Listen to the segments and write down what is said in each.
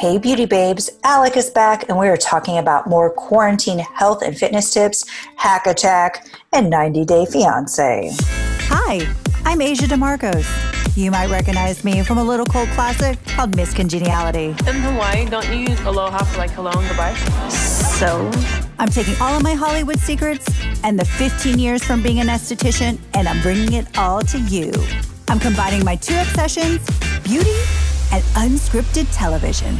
Hey, beauty babes, Alyc is back, and we are talking about more quarantine health and fitness tips, hack attack, and 90 day fiance. Hi, I'm Asia DeMarcos. You might recognize me from a little cult classic called Miss Congeniality. In Hawaii, don't you use aloha for like hello and goodbye? So, I'm taking all of my Hollywood secrets and the 15 years from being an esthetician, and I'm bringing it all to you. I'm combining my two obsessions beauty and unscripted television.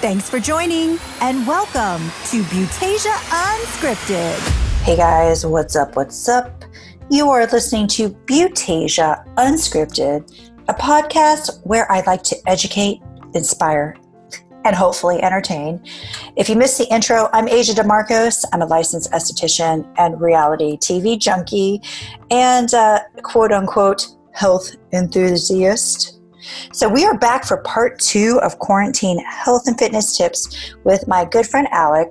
Thanks for joining, and welcome to Beautasia Unscripted. Hey guys, what's up? What's up? You are listening to Beautasia Unscripted, a podcast where I like to educate, inspire, and hopefully entertain. If you missed the intro, I'm Asia DeMarcos. I'm a licensed esthetician and reality TV junkie and quote unquote health enthusiast. So, we are back for part two of quarantine health and fitness tips with my good friend Alyc.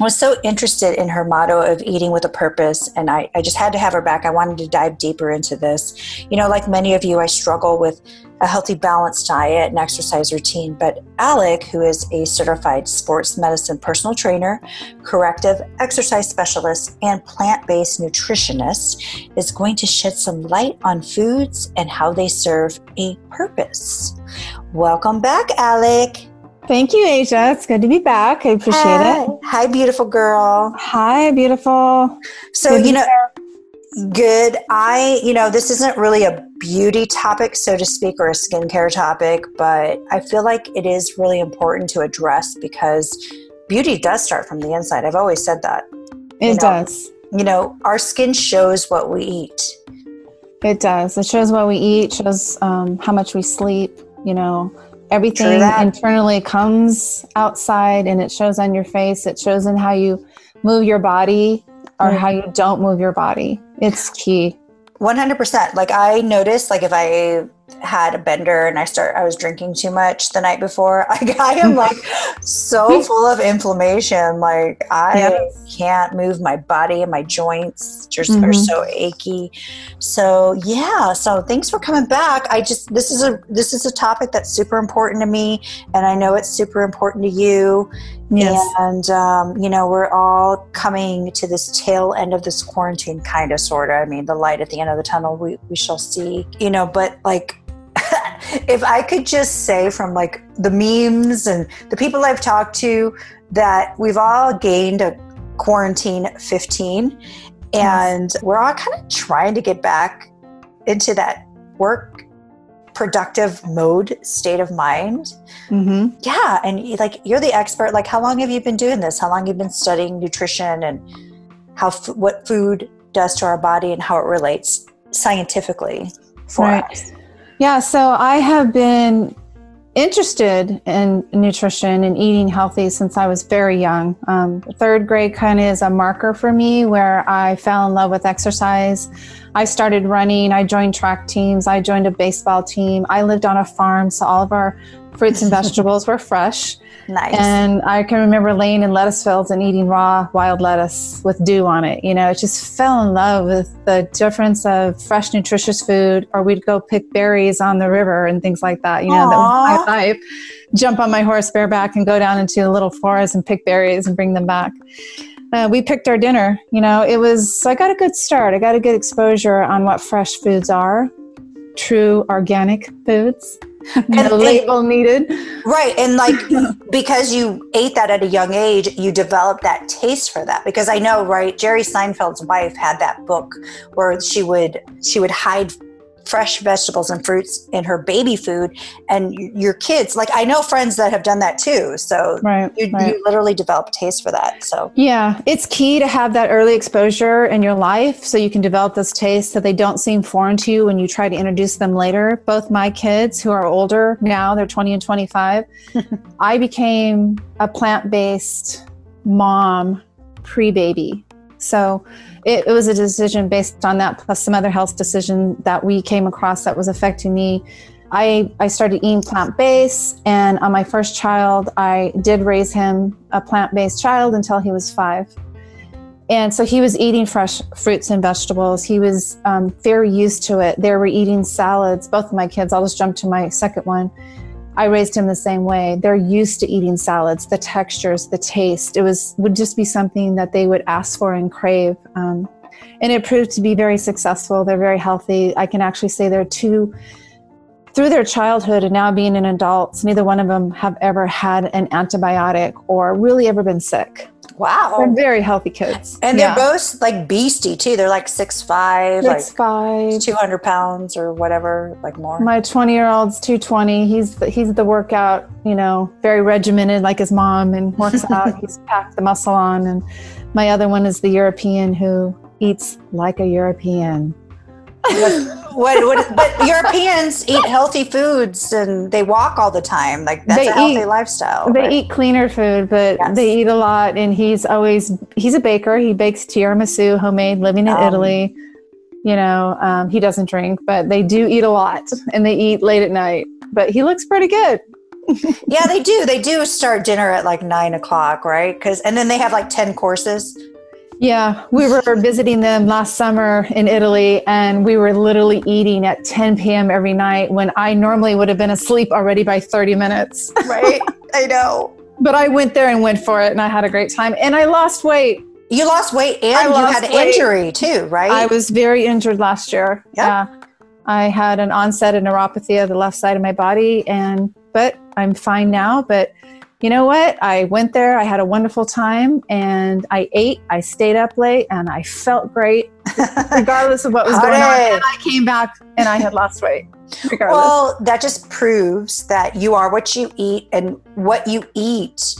I was so interested in her motto of eating with a purpose, and I, I just had to have her back. I wanted to dive deeper into this. You know, like many of you, I struggle with a healthy, balanced diet and exercise routine. But Alyc, who is a certified sports medicine personal trainer, corrective exercise specialist, and plant based nutritionist, is going to shed some light on foods and how they serve a purpose. Welcome back, Alyc. Thank you, Asia. It's good to be back. I appreciate Hi. it. Hi, beautiful girl. Hi, beautiful. So, Good you know, good. I, you know, this isn't really a beauty topic, so to speak, or a skincare topic, but I feel like it is really important to address because beauty does start from the inside. I've always said that. It you know. does. You know, our skin shows what we eat. It does. It shows what we eat, shows um, how much we sleep, you know. Everything internally comes outside and it shows on your face. It shows in how you move your body or Mhm. how you don't move your body. It's key. 100%. Like I noticed, like if I had a bender and I start, I was drinking too much the night before, I, I am like so full of inflammation. Like I Yep. can't move my body and my joints just are Mhm. so achy. So yeah. So thanks for coming back. I just, this is a, this is a topic that's super important to me and I know it's super important to you. Yes. And, um, you know, we're all coming to this tail end of this quarantine, kind of, sort of. I mean, the light at the end of the tunnel, we, we shall see, you know, but like, if I could just say from like the memes and the people I've talked to that we've all gained a quarantine 15 and we're all kind of trying to get back into that work productive mode state of mind Mm-hmm. yeah, and like you're the expert. Like, how long have you been doing this? How long have you been studying nutrition and how what food does to our body and how it relates scientifically for Right. us? Yeah, so I have been interested in nutrition and eating healthy since I was very young. Um, third grade kind of is a marker for me where I fell in love with exercise. I started running, I joined track teams, I joined a baseball team. I lived on a farm, so all of our fruits and vegetables were fresh. Nice. And I can remember laying in lettuce fields and eating raw wild lettuce with dew on it. You know, it just fell in love with the difference of fresh, nutritious food, or we'd go pick berries on the river and things like that. You know, that was my life. Jump on my horse bareback and go down into a little forest and pick berries and bring them back. Uh, we picked our dinner. You know, it was, so I got a good start. I got a good exposure on what fresh foods are, true organic foods. no And- label needed. right, and like because you ate that at a young age, you developed that taste for that. Because I know, right? Jerry Seinfeld's wife had that book where she would she would hide fresh vegetables and fruits in her baby food, and your kids. Like I know friends that have done that too. So Right. you, right. you literally develop a taste for that. So Yeah, it's key to have that early exposure in your life so you can develop those tastes so they don't seem foreign to you when you try to introduce them later. Both my kids, who are older now, they're 20 and 25, I became a plant based mom pre baby. So it, it was a decision based on that, plus some other health decision that we came across that was affecting me. I, I started eating plant based, and on my first child, I did raise him a plant based child until he was five. And so he was eating fresh fruits and vegetables. He was um, very used to it. They were eating salads, both of my kids. I'll just jump to my second one. I raised him the same way. They're used to eating salads, the textures, the taste. It was would just be something that they would ask for and crave. Um, and it proved to be very successful. They're very healthy. I can actually say they're two through their childhood and now being an adults, neither one of them have ever had an antibiotic or really ever been sick. Wow. They're very healthy kids. And they're both like beastie too. They're like six five, six like five. two hundred pounds or whatever, like more. My 20 year old's 220. He's the, he's the workout, you know, very regimented like his mom and works out. he's packed the muscle on. And my other one is the European who eats like a European. What, what, but Europeans eat healthy foods and they walk all the time. Like that's They a healthy eat- lifestyle. They right? eat cleaner food, but Yes. they eat a lot. And he's always, he's a baker. He bakes tiramisu, homemade, living in Um, Italy. You know, um, he doesn't drink, but they do eat a lot and they eat late at night. But he looks pretty good. Yeah, they do. They do start dinner at like nine o'clock, right? Because and then they have like ten courses. Yeah, we were visiting them last summer in Italy, and we were literally eating at 10 p.m. every night when I normally would have been asleep already by 30 minutes. Right. I know. But I went there and went for it, and I had a great time. And I lost weight. You lost weight and I you had an weight. injury too, right? I was very injured last year. Yeah. I had an onset of neuropathy of the left side of my body, and but I'm fine now. But you know what? I went there. I had a wonderful time, and I ate. I stayed up late, and I felt great, regardless of what was going on. And I came back, and I had lost weight. Regardless. Well, that just proves that you are what you eat, and what you eat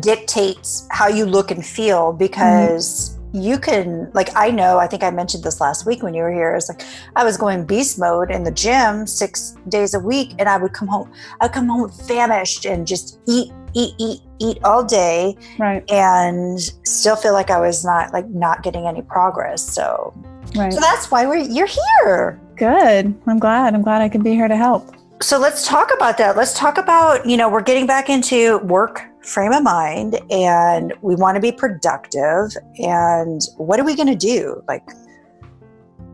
dictates how you look and feel mm-hmm. because you can, like, I know, I think I mentioned this last week when you were here. It's like I was going beast mode in the gym six days a week, and I would come home, I'd come home famished and just eat, eat, eat, eat all day, right, and still feel like I was not, like, not getting any progress. So, right. so that's why we're, you're here. Good. I'm glad. I'm glad I could be here to help. So let's talk about that. Let's talk about, you know, we're getting back into work frame of mind and we want to be productive. And what are we going to do? Like,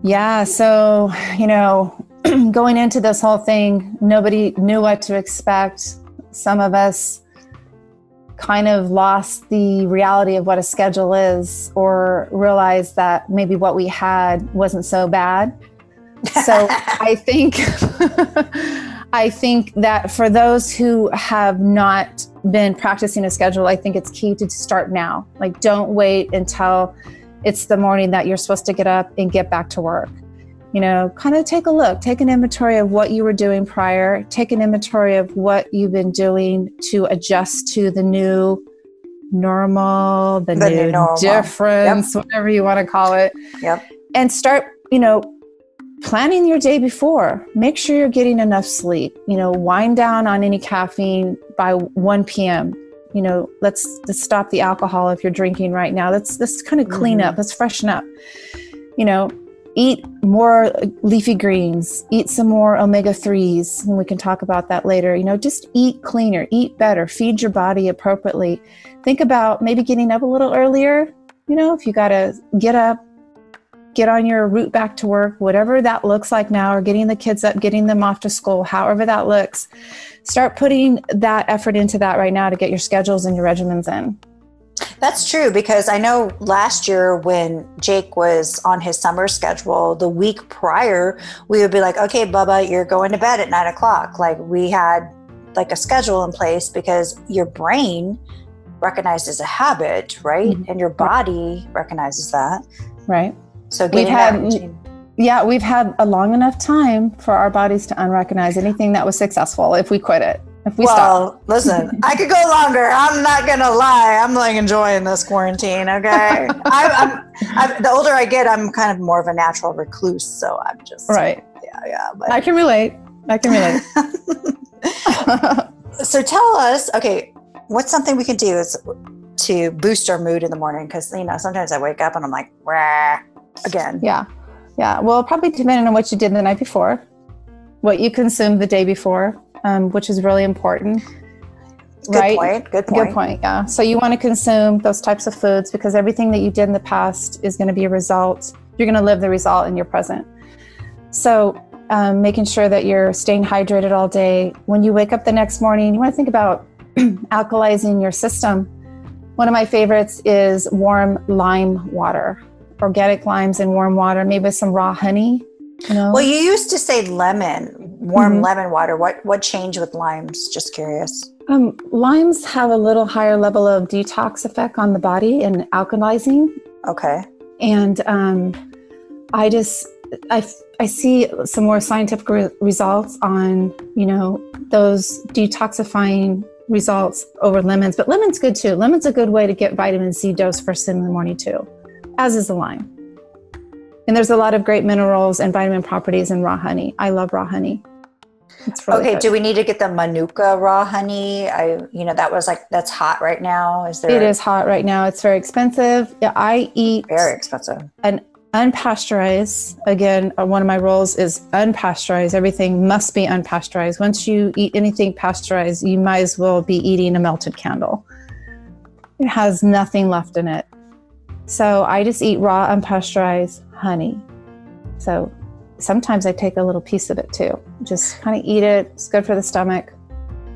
Yeah. So, you know, going into this whole thing, nobody knew what to expect. Some of us kind of lost the reality of what a schedule is or realized that maybe what we had wasn't so bad. So I think I think that for those who have not been practicing a schedule, I think it's key to start now. Like don't wait until it's the morning that you're supposed to get up and get back to work. You know, kind of take a look, take an inventory of what you were doing prior, take an inventory of what you've been doing to adjust to the new normal, the, The new, new normal. difference, whatever you want to call it. Yep. And start, you know, planning your day before. Make sure you're getting enough sleep. You know, wind down on any caffeine by 1 p.m. You know, let's let's stop the alcohol if you're drinking right now. Let's let's kind of clean Mhm. up. Let's freshen up. You know, eat more leafy greens. Eat some more omega threes, and we can talk about that later. You know, just eat cleaner, eat better, feed your body appropriately. Think about maybe getting up a little earlier. You know, if you got to get up, get on your route back to work, whatever that looks like now, or getting the kids up, getting them off to school, however that looks, start putting that effort into that right now to get your schedules and your regimens in. That's true because I know last year when Jake was on his summer schedule, the week prior, we would be like, okay, Bubba, you're going to bed at nine o'clock. Like we had like a schedule in place because your brain recognizes a habit, right? Mhm. And your body recognizes that. Right. So We've had-. Yeah, we've had a long enough time for our bodies to unrecognize anything that was successful if we quit it. If we stop. well, listen, I could go longer. I'm not gonna lie. I'm like enjoying this quarantine. Okay, I, I'm, I'm. The older I get, I'm kind of more of a natural recluse. So I'm just Right. Yeah, yeah. But I can relate. I can relate. so tell us, okay, what's something we can do is to boost our mood in the morning? Because you know sometimes I wake up and I'm like, Rah, again. yeah. Yeah. Well, probably depending on what you did the night before, what you consumed the day before, um, which is really important. Good right? point. Good point. Good point. Yeah. So you want to consume those types of foods because everything that you did in the past is going to be a result. You're going to live the result in your present. So um, making sure that you're staying hydrated all day. When you wake up the next morning, you want to think about alkalizing your system. One of my favorites is warm lime water, organic limes in warm water, maybe with some raw honey. You know? Well, you used to say lemon, warm Mhm. lemon water. What what changed with limes? Just curious. Um, limes have a little higher level of detox effect on the body and alkalizing. Okay. And um, I just, I, I see some more scientific re- results on, you know, those detoxifying results over lemons. But lemon's good too. Lemon's a good way to get vitamin C dose first thing in the morning too, as is the lime. And there's a lot of great minerals and vitamin properties in raw honey. I love raw honey. Really okay. good. Do we need to get the manuka raw honey? I you know that was like that's hot right now. Is there? It is hot right now. It's very expensive. Yeah, I eat very expensive. And unpasteurized. Again, uh, one of my roles is unpasteurized. Everything must be unpasteurized. Once you eat anything pasteurized, you might as well be eating a melted candle. It has nothing left in it. So I just eat raw unpasteurized honey. So sometimes I take a little piece of it too. Just kind of eat it. It's good for the stomach.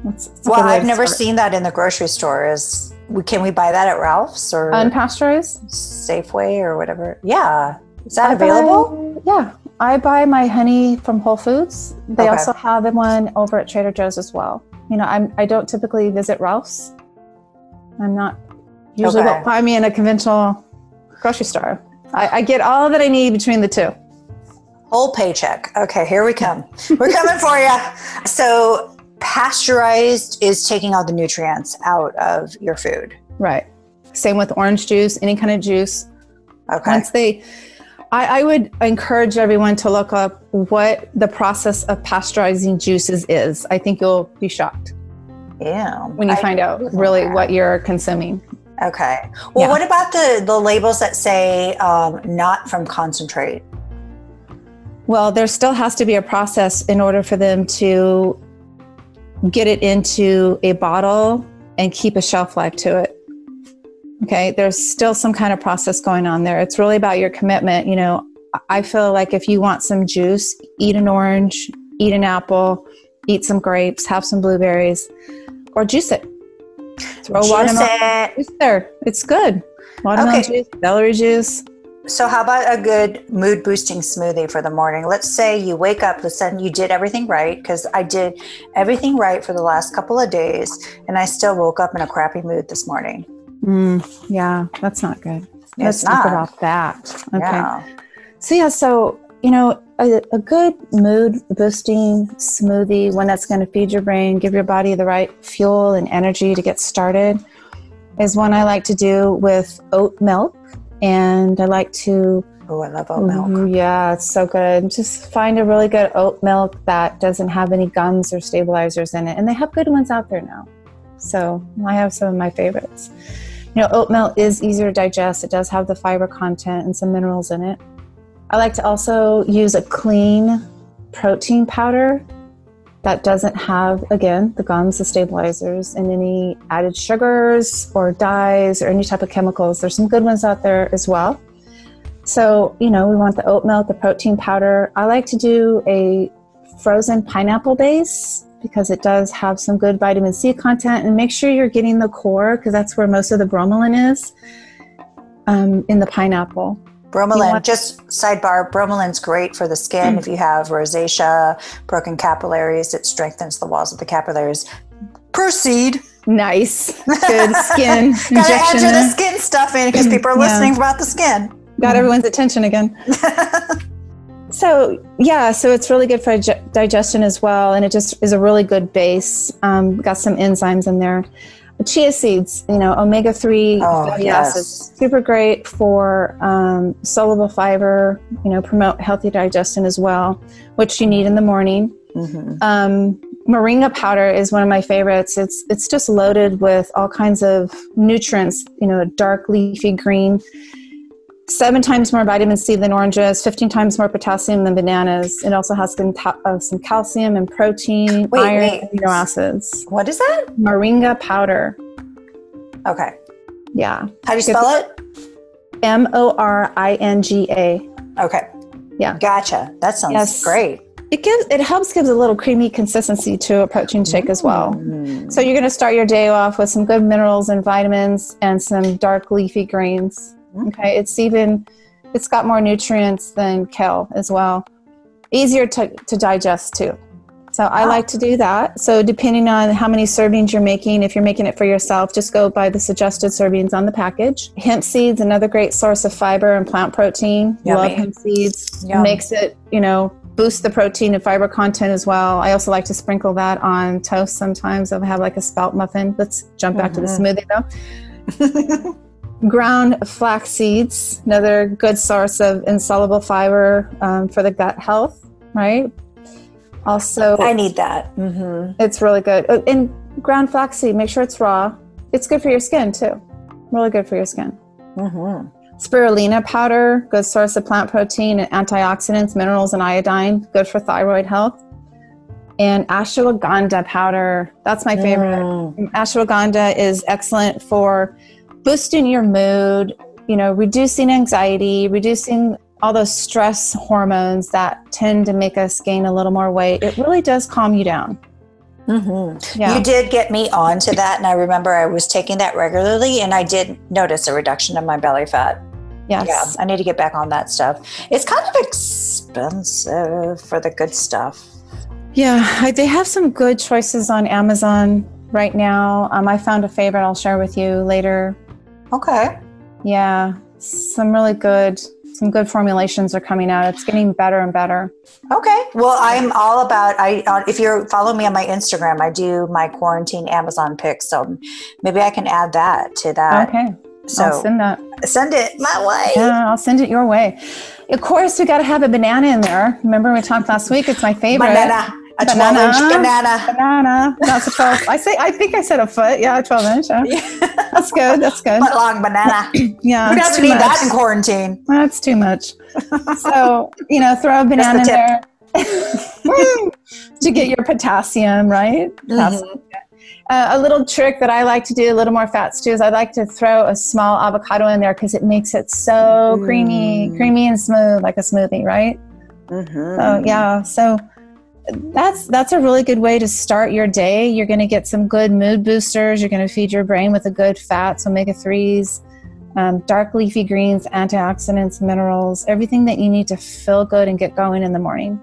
It's, it's Well, I've never start. seen that in the grocery store. Is can we buy that at Ralph's or unpasteurized. Safeway or whatever? Yeah. Is that I buy- available? yeah, I buy my honey from Whole Foods. They Okay. also have one over at Trader Joe's as well. You know, I'm I don't typically visit Ralph's. I'm not usually Okay. won't find me in a conventional grocery store. I, I get all that I need between the two. Whole paycheck. Okay, here we come. We're coming for you. So, pasteurized is taking all the nutrients out of your food. Right. Same with orange juice, any kind of juice. Okay. Once they, I, I would encourage everyone to look up what the process of pasteurizing juices is. I think you'll be shocked Yeah. when you I find out really that. what you're consuming. Okay. Well, Yeah. what about the the labels that say um, not from concentrate? Well, there still has to be a process in order for them to get it into a bottle and keep a shelf life to it. Okay, there's still some kind of process going on there. It's really about your commitment. You know, I feel like if you want some juice, eat an orange, eat an apple, eat some grapes, have some blueberries, or juice it. Throw Juice watermelon it. juice there. It's good. Watermelon Okay. juice, celery juice. So, how about a good mood boosting smoothie for the morning? Let's say you wake up, listen, you did everything right, because I did everything right for the last couple of days, and I still woke up in a crappy mood this morning. Mm, yeah, that's not good. Let's It's talk about that. Okay. Yeah. So yeah, so you know, a, a good mood boosting smoothie, one that's going to feed your brain, give your body the right fuel and energy to get started, is one I like to do with oat milk, and I like to. Oh, I love oat milk. Mhm, yeah, it's so good. Just find a really good oat milk that doesn't have any gums or stabilizers in it, and they have good ones out there now. So I have some of my favorites. You know, oat milk is easier to digest. It does have the fiber content and some minerals in it. I like to also use a clean protein powder that doesn't have, again, the gums, the stabilizers, and any added sugars or dyes or any type of chemicals. There's some good ones out there as well. So, you know, we want the oat milk, the protein powder. I like to do a frozen pineapple base because it does have some good vitamin C content. And make sure you're getting the core because that's where most of the bromelain is um, in the pineapple. Bromelain, want- just sidebar, bromelain's great for the skin. if you have rosacea, broken capillaries, it strengthens the walls of the capillaries. Proceed. Nice, good skin Gotta injection. enter the skin stuff in because people are Yeah. listening about the skin. Got everyone's attention again. So yeah, so it's really good for digestion as well, and it just is a really good base. Um, got some enzymes in there. Chia seeds, you know, omega three Oh, fatty yes. acids, super great for um, soluble fiber. You know, promote healthy digestion as well, which you need in the morning. Mhm. Um, moringa powder is one of my favorites. It's it's just loaded with all kinds of nutrients. You know, dark leafy green. Seven times more vitamin C than oranges. Fifteen times more potassium than bananas. It also has some, uh, some calcium and protein, Wait, iron, wait. amino acids. What is that? Moringa powder. Okay. Yeah, How do you spell it? M O R I N G A. Okay. Yeah. Gotcha. That sounds Yes. great. it gives it helps gives a little creamy consistency to a protein shake as well. Mm. So you're going to start your day off with some good minerals and vitamins and some dark leafy greens. Okay, it's even it's got more nutrients than kale as well. Easier to, to digest too. So I like to do that. So depending on how many servings you're making, if you're making it for yourself, just go by the suggested servings on the package. Hemp seeds, another great source of fiber and plant protein. Love Yummy. hemp seeds. Yum. Makes it, you know, boost the protein and fiber content as well. I also like to sprinkle that on toast sometimes. I'll have like a spelt muffin. Let's jump back to the mm-hmm. smoothie though. Ground flax seeds, another good source of insoluble fiber um, for the gut health, right? Also, I need that. hmm it's really good. Uh, And ground flaxseed, make sure it's raw. It's good for your skin too. Really good for your skin. hmm Spirulina powder, good source of plant protein and antioxidants, minerals, and iodine, good for thyroid health. And ashwagandha powder, that's my favorite. Mm. Ashwagandha is excellent for boosting your mood, you know, reducing anxiety, reducing all those stress hormones that tend to make us gain a little more weight. It really does calm you down. hmm Yeah. You did get me onto that, and I remember I was taking that regularly, and I did notice a reduction in my belly fat. Yes. Yeah, I need to get back on that stuff. It's kind of expensive for the good stuff. Yeah, I, they have some good choices on Amazon right now. Um, I found a favorite I'll share with you later. Okay. Yeah, some really good, some good formulations are coming out. It's getting better and better. Okay. Well, I'm all about. I uh, if you follow me on my Instagram, I do my quarantine Amazon picks. So maybe I can add that to that. okay, So I'll send that. send it my way. Yeah, I'll send it your way. Of course, we got to have a banana in there. Remember we talked last week? It's my favorite. Banana. A Banana. 12 inch banana. Banana. That's a twelve. I say. I think I said a foot. Yeah, a twelve inch. Yeah. That's good. That's good. Foot long banana. Yeah, Who doesn't need that in quarantine? That's too much. so, you know, throw a banana in there to get your potassium, right? Potassium. Uh, a little trick that I like to do, a little more fats too, is I like to throw a small avocado in there because it makes it so creamy, creamy and smooth, like a smoothie, right? Mhm. So yeah, so that's that's a really good way to start your day. You're going to get some good mood boosters. You're going to feed your brain with a good fats, omega threes, um, dark leafy greens, antioxidants, minerals, everything that you need to feel good and get going in the morning.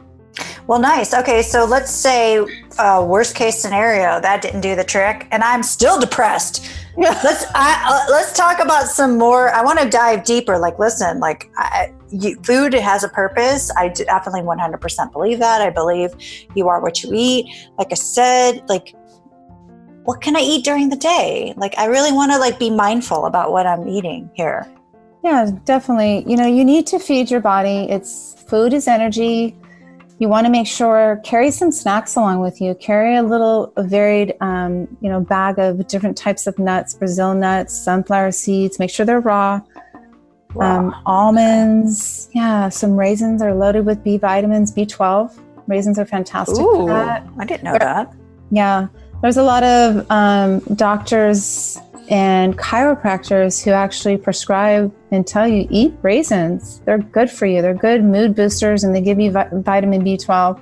Well, nice. Okay, so let's say uh, worst case scenario that didn't do the trick, and I'm still depressed. let's I, uh, let's talk about some more. I want to dive deeper. Like, listen, like I, you, food has a purpose. I definitely 100% believe that. I believe you are what you eat. Like I said, like what can I eat during the day? Like, I really want to like be mindful about what I'm eating here. Yeah, definitely. You know, you need to feed your body. It's food is energy. You want to make sure carry some snacks along with you. Carry a little varied, um, you know, bag of different types of nuts, Brazil nuts, sunflower seeds. Make sure they're raw. Um, almonds, yeah. Some raisins are loaded with B vitamins, B12. Raisins are fantastic for Ooh, that. I didn't know that. Yeah, there's a lot of um, doctors and chiropractors who actually prescribe and tell you eat raisins. They're good for you. They're good mood boosters, and they give you vi- vitamin B12.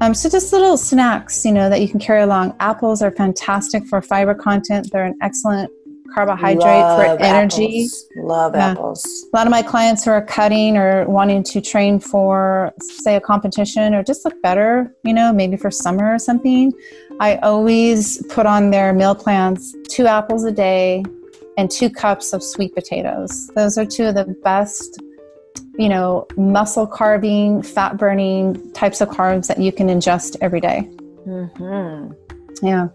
Um, so just little snacks, you know, that you can carry along. Apples are fantastic for fiber content. They're an excellent carbohydrate Love for energy. apples. Love Yeah. apples. A lot of my clients who are cutting or wanting to train for, say, a competition or just look better, you know, maybe for summer or something, I always put on their meal plans two apples a day and two cups of sweet potatoes. Those are two of the best, you know, muscle carving, fat burning types of carbs that you can ingest every day. Mm-hmm. Yeah.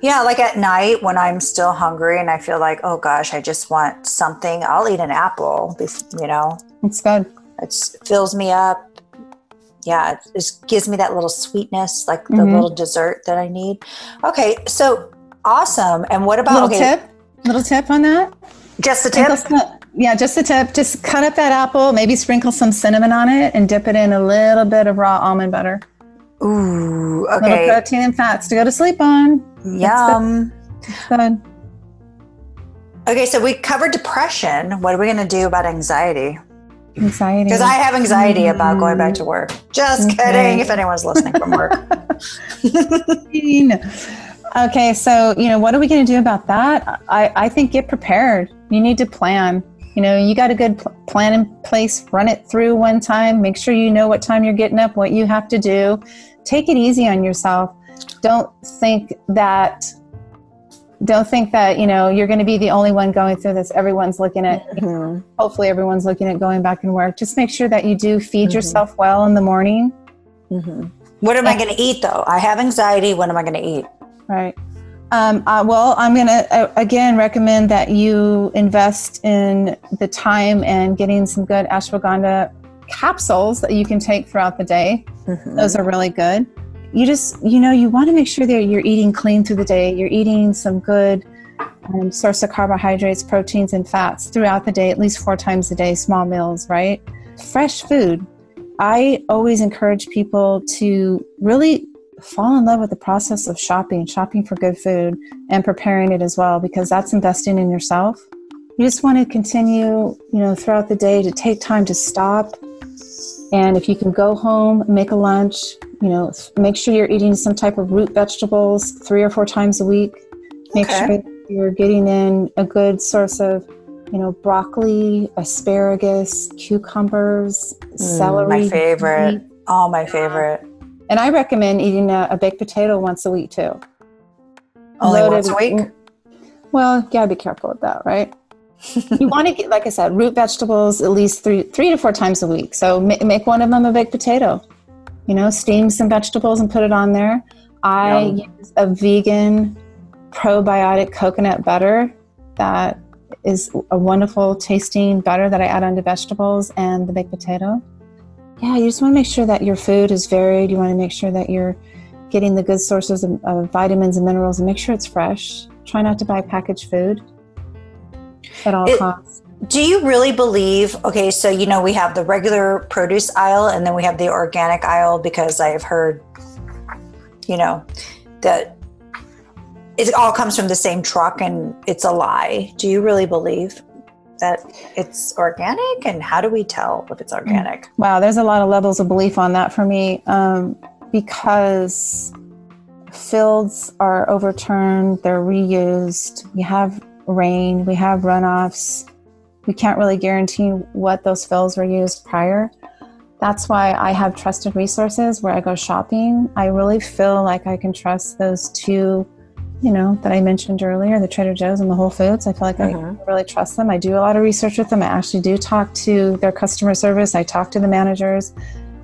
Yeah, like at night when I'm still hungry and I feel like, oh gosh, I just want something, I'll eat an apple. You know, It's good. it fills me up. Yeah, it just gives me that little sweetness, like the Mhm. little dessert that I need. Okay, so awesome. And what about Little okay, tip. Little tip on that. just the tip? Some- yeah, just a tip. Just cut up that apple, maybe sprinkle some cinnamon on it, and dip it in a little bit of raw almond butter. Ooh, Little okay. protein and fats to go to sleep on. Yum. Good. Okay, so we covered depression. What are we going to do about anxiety? Anxiety. Because I have anxiety about going back mm-hmm. to work. Just Okay. kidding. If anyone's listening from work, Okay, so you know what are we going to do about that? I, I think get prepared. You need to plan. You know, you got a good pl- plan in place. Run it through one time. Make sure you know what time you're getting up, what you have to do. Take it easy on yourself. Don't think that. Don't think that you know you're going to be the only one going through this. Everyone's looking at. Mhm. Hopefully, everyone's looking at going back and work. Just make sure that you do feed Mhm. yourself well in the morning. Mhm. what am I going to eat though? I have anxiety. What am I going to eat? Right. Um, uh, well, I'm going to uh, again recommend that you invest in the time and getting some good ashwagandha capsules that you can take throughout the day. Mhm. Those are really good. You just, you know, you want to make sure that you're eating clean through the day. You're eating some good um, source of carbohydrates, proteins, and fats throughout the day, at least four times a day, small meals, right? Fresh food. I always encourage people to really fall in love with the process of shopping, shopping for good food and preparing it as well, because that's investing in yourself. You just want to continue, you know, throughout the day to take time to stop. And if you can go home, make a lunch, you know, make sure you're eating some type of root vegetables three or four times a week. Make Okay. sure you're getting in a good source of, you know, broccoli, asparagus, cucumbers, celery. Mm, my favorite. Oh, my favorite. And I recommend eating a, a baked potato once a week too. Only Loaded once a week. Well, you gotta be careful with that, right? You want to get, like I said, root vegetables at least three, three to four times a week. So ma- make one of them a baked potato. You know, steam some vegetables and put it on there. I Yum. use a vegan probiotic coconut butter that is a wonderful tasting butter that I add onto vegetables and the baked potato. Yeah, you just want to make sure that your food is varied. You want to make sure that you're getting the good sources of, of vitamins and minerals and make sure it's fresh. Try not to buy packaged food at all It- costs. Do you really believe? Okay, so you know we have the regular produce aisle and then we have the organic aisle because I have heard, you know, that it all comes from the same truck and it's a lie. Do you really believe that it's organic? And how do we tell if it's organic? Wow, there's a lot of levels of belief on that for me um, because fields are overturned, they're reused. We have rain, we have runoffs. We can't really guarantee what those fills were used prior. That's why I have trusted resources where I go shopping. I really feel like I can trust those two, you know, that I mentioned earlier, the Trader Joe's and the Whole Foods. I feel like Mhm. I really trust them. I do a lot of research with them. I actually do talk to their customer service. I talk to the managers.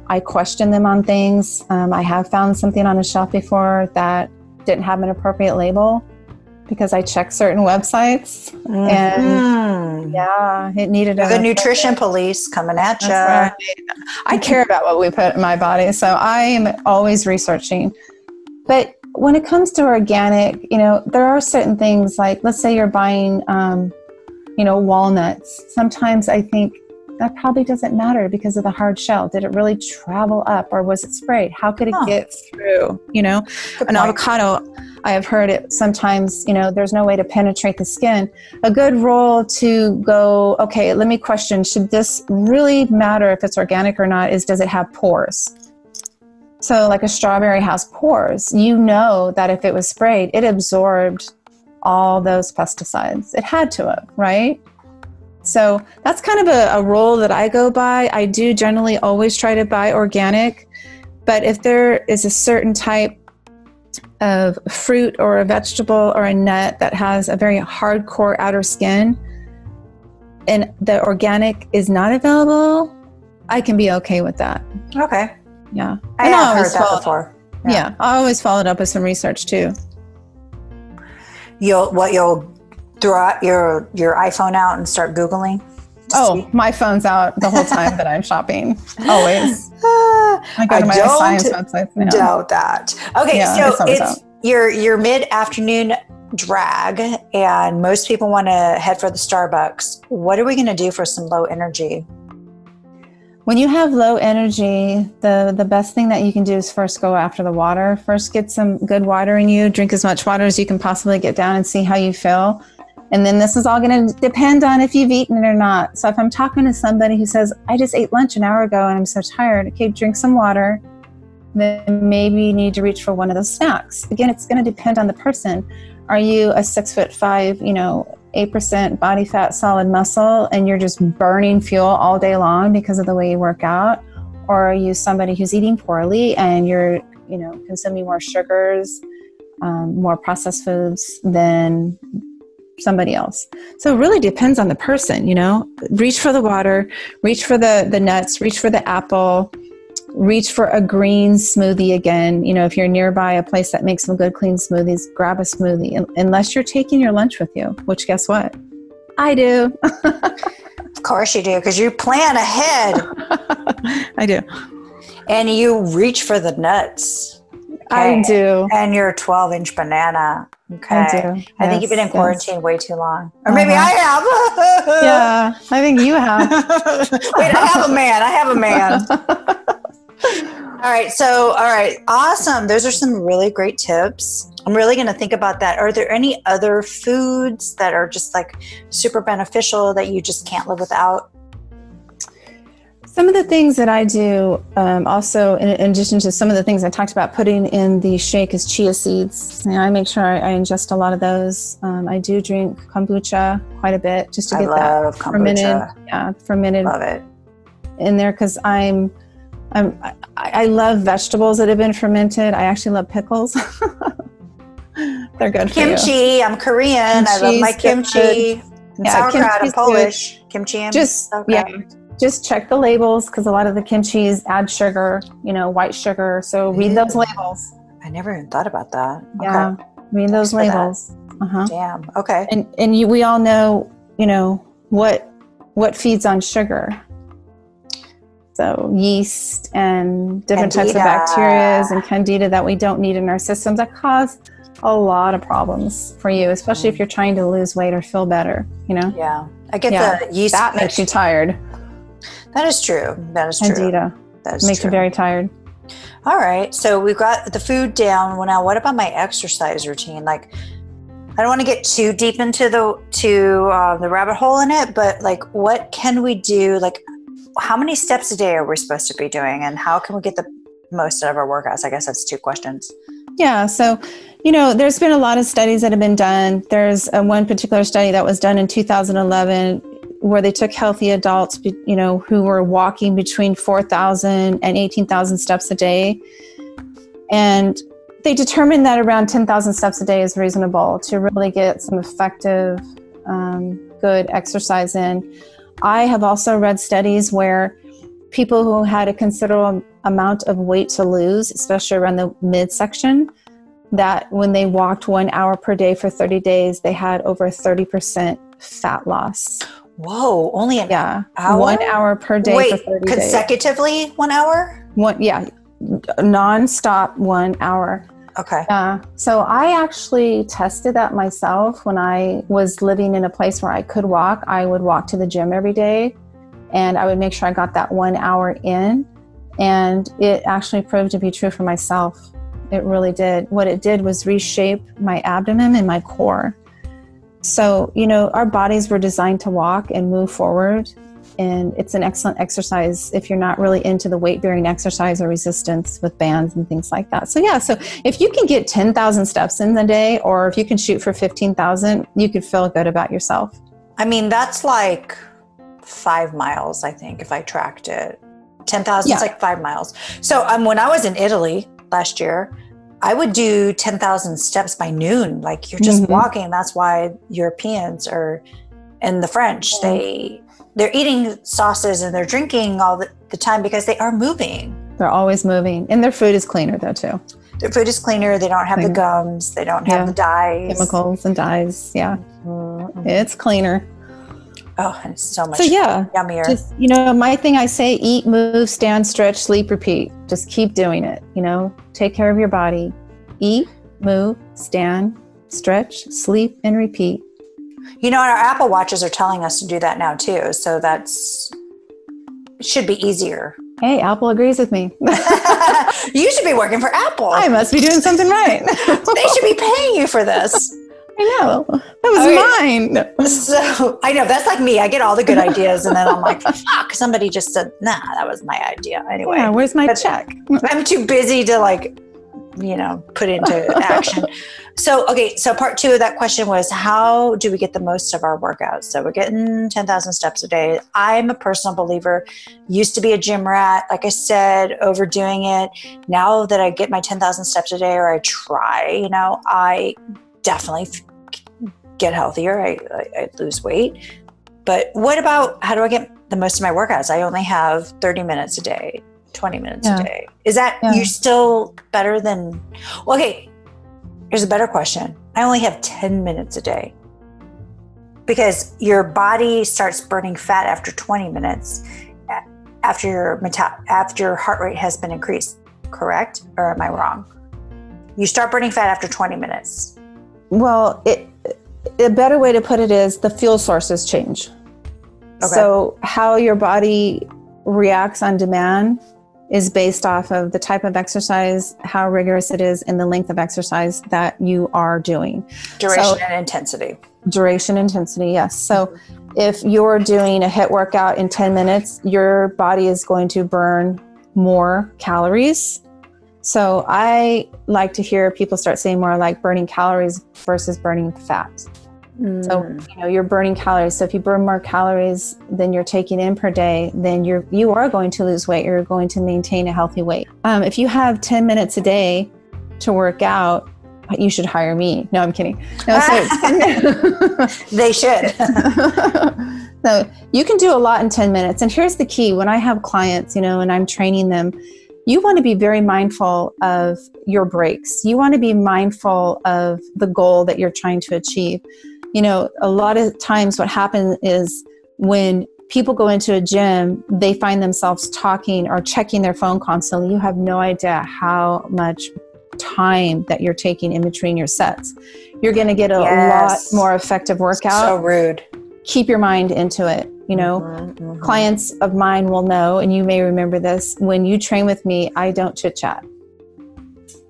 I question them on things. Um, I have found something on a shelf before that didn't have an appropriate label because I check certain websites. And Mhm. yeah, it needed a the nutrition police coming at you. Right. I care about what we put in my body, so I am always researching. But when it comes to organic, you know, there are certain things like, let's say you're buying, um, you know, walnuts. Sometimes I think that probably doesn't matter because of the hard shell. Did it really travel up, or was it sprayed? How could it Huh. get through? You know, Good an point. avocado i have heard it sometimes you know there's no way to penetrate the skin. A good rule to go okay let me question should this really matter if it's organic or not is does it have pores? So like a strawberry has pores. You know that if it was sprayed it absorbed all those pesticides. It had to have right? So that's kind of a, a rule that i go by. I do generally always try to buy organic but if there is a certain type of fruit or a vegetable or a nut that has a very hardcore outer skin and the organic is not available, I can be okay with that. Okay. Yeah. I And have heard that before. Yeah. I always followed up with some research too. You'll what you'll throw out your your iPhone out and start googling. Oh, see? my phone's out the whole time that I'm shopping. Always. I go to my don't science websites now. doubt that. Okay, Yeah, so it's it's your your mid afternoon drag, and most people want to head for the Starbucks. What are we going to do for some low energy? When you have low energy, the the best thing that you can do is first go after the water. First get some good water in you, drink as much water as you can possibly get down and see how you feel. And then this is all going to depend on if you've eaten it or not. So if I'm talking to somebody who says, I just ate lunch an hour ago and I'm so tired, okay, drink some water. Then maybe you need to reach for one of those snacks. Again, it's going to depend on the person. Are you a six foot five, you know, 8% body fat, solid muscle, and you're just burning fuel all day long because of the way you work out? Or are you somebody who's eating poorly and you're, you know, consuming more sugars, um, more processed foods than somebody else. So it really depends on the person, you know. Reach for the water, reach for the the nuts, reach for the apple, reach for a green smoothie again. You know, if you're nearby a place that makes some good clean smoothies, grab a smoothie unless you're taking your lunch with you, which guess what? I do. of course you do because you plan ahead. I do. And you reach for the nuts. Okay. I do. And your 12 inch banana. Okay. I do. Yes, I think you've been in quarantine yes. way too long. Or maybe uh-huh. I have. yeah, I think you have. Wait, I have a man. I have a man. all right. So, all right. Awesome. Those are some really great tips. I'm really going to think about that. Are there any other foods that are just like super beneficial that you just can't live without? Some of the things that I do, um, also in, in, addition to some of the things I talked about putting in the shake, is chia seeds. And I make sure I, I ingest a lot of those. Um, I do drink kombucha quite a bit just to get that fermented, yeah, fermented. Love it in there because I'm, I'm, I, I love vegetables that have been fermented. I actually love pickles. They're good kimchi. I'm Korean. I love my kimchi. And yeah, sauerkraut. I'm Polish. Good. Kimchi and just sauerkraut. yeah just check the labels because a lot of the kimchis add sugar, you know, white sugar. So read Ew. those labels. I never even thought about that. Yeah, okay. read those labels. Uh-huh. Damn. Okay. And and you, we all know, you know, what what feeds on sugar. So yeast and different candida. types of bacteria and candida that we don't need in our systems that cause a lot of problems for you, especially mm. if you're trying to lose weight or feel better. You know. Yeah, I get yeah. the yeast. That makes you tired. That is true. That is true. Candida. That is makes true. you very tired. All right. So we've got the food down. Well, now what about my exercise routine? Like, I don't want to get too deep into the to uh, the rabbit hole in it, but like, what can we do? Like, how many steps a day are we supposed to be doing, and how can we get the most out of our workouts? I guess that's two questions. Yeah. So, you know, there's been a lot of studies that have been done. There's a, one particular study that was done in 2011 where they took healthy adults, you know, who were walking between 4,000 and 18,000 steps a day. And they determined that around 10,000 steps a day is reasonable to really get some effective, um, good exercise in. I have also read studies where people who had a considerable amount of weight to lose, especially around the midsection, that when they walked one hour per day for 30 days, they had over 30% fat loss. Whoa, only an yeah, hour? One hour per day Wait, for 30 consecutively days. one hour? One, yeah, non-stop one hour. Okay. Yeah. So I actually tested that myself when I was living in a place where I could walk. I would walk to the gym every day and I would make sure I got that one hour in. And it actually proved to be true for myself. It really did. What it did was reshape my abdomen and my core. So, you know, our bodies were designed to walk and move forward. And it's an excellent exercise if you're not really into the weight bearing exercise or resistance with bands and things like that. So, yeah, so if you can get 10,000 steps in the day, or if you can shoot for 15,000, you could feel good about yourself. I mean, that's like five miles, I think, if I tracked it. 10,000 yeah. is like five miles. So, um, when I was in Italy last year, I would do 10,000 steps by noon. Like you're just mm-hmm. walking. That's why Europeans are and the French, they they're eating sauces and they're drinking all the, the time because they are moving. They're always moving. And their food is cleaner though too. Their food is cleaner. They don't have cleaner. the gums. They don't have yeah. the dyes. Chemicals and dyes. Yeah. Mm-hmm. It's cleaner. Oh, it's so much so yeah, yummier. Just, you know, my thing I say eat, move, stand, stretch, sleep, repeat. Just keep doing it. You know, take care of your body. Eat, move, stand, stretch, sleep, and repeat. You know, our Apple Watches are telling us to do that now too. So that's should be easier. Hey, Apple agrees with me. you should be working for Apple. I must be doing something right. they should be paying you for this. I know. That was Okay. mine. So I know that's like me. I get all the good ideas, and then I'm like, "Fuck!" Somebody just said, "Nah, that was my idea." Anyway, Yeah, where's my check? I'm too busy to like, you know, put into action. so, okay, so part two of that question was how do we get the most of our workouts? So, we're getting 10,000 steps a day. I'm a personal believer, used to be a gym rat, like I said, overdoing it. Now that I get my 10,000 steps a day or I try, you know, I definitely get healthier, I, I, I lose weight. But what about how do I get the most of my workouts? I only have 30 minutes a day. 20 minutes Yeah. a day. Is that Yeah. you're still better than well, okay? Here's a better question. I only have 10 minutes a day. Because your body starts burning fat after 20 minutes after your meta- after your heart rate has been increased, correct? Or am I wrong? You start burning fat after 20 minutes. Well, it a better way to put it is the fuel sources change. Okay. So how your body reacts on demand is based off of the type of exercise, how rigorous it is, and the length of exercise that you are doing. Duration So- and intensity. Duration, intensity, yes. So if you're doing a HIIT workout in 10 minutes, your body is going to burn more calories. So I like to hear people start saying more like burning calories versus burning fat. So you know you're burning calories. So if you burn more calories than you're taking in per day, then you're you are going to lose weight. You're going to maintain a healthy weight. Um, if you have 10 minutes a day to work out, you should hire me. No, I'm kidding. No, so they should. so you can do a lot in 10 minutes. And here's the key when I have clients, you know, and I'm training them, you want to be very mindful of your breaks. You want to be mindful of the goal that you're trying to achieve. You know, a lot of times what happens is when people go into a gym, they find themselves talking or checking their phone constantly. You have no idea how much time that you're taking in between your sets. You're going to get a Yes. lot more effective workout so rude. Keep your mind into it. You know, Mhm, mhm. clients of mine will know, and you may remember this when you train with me, I don't chit chat.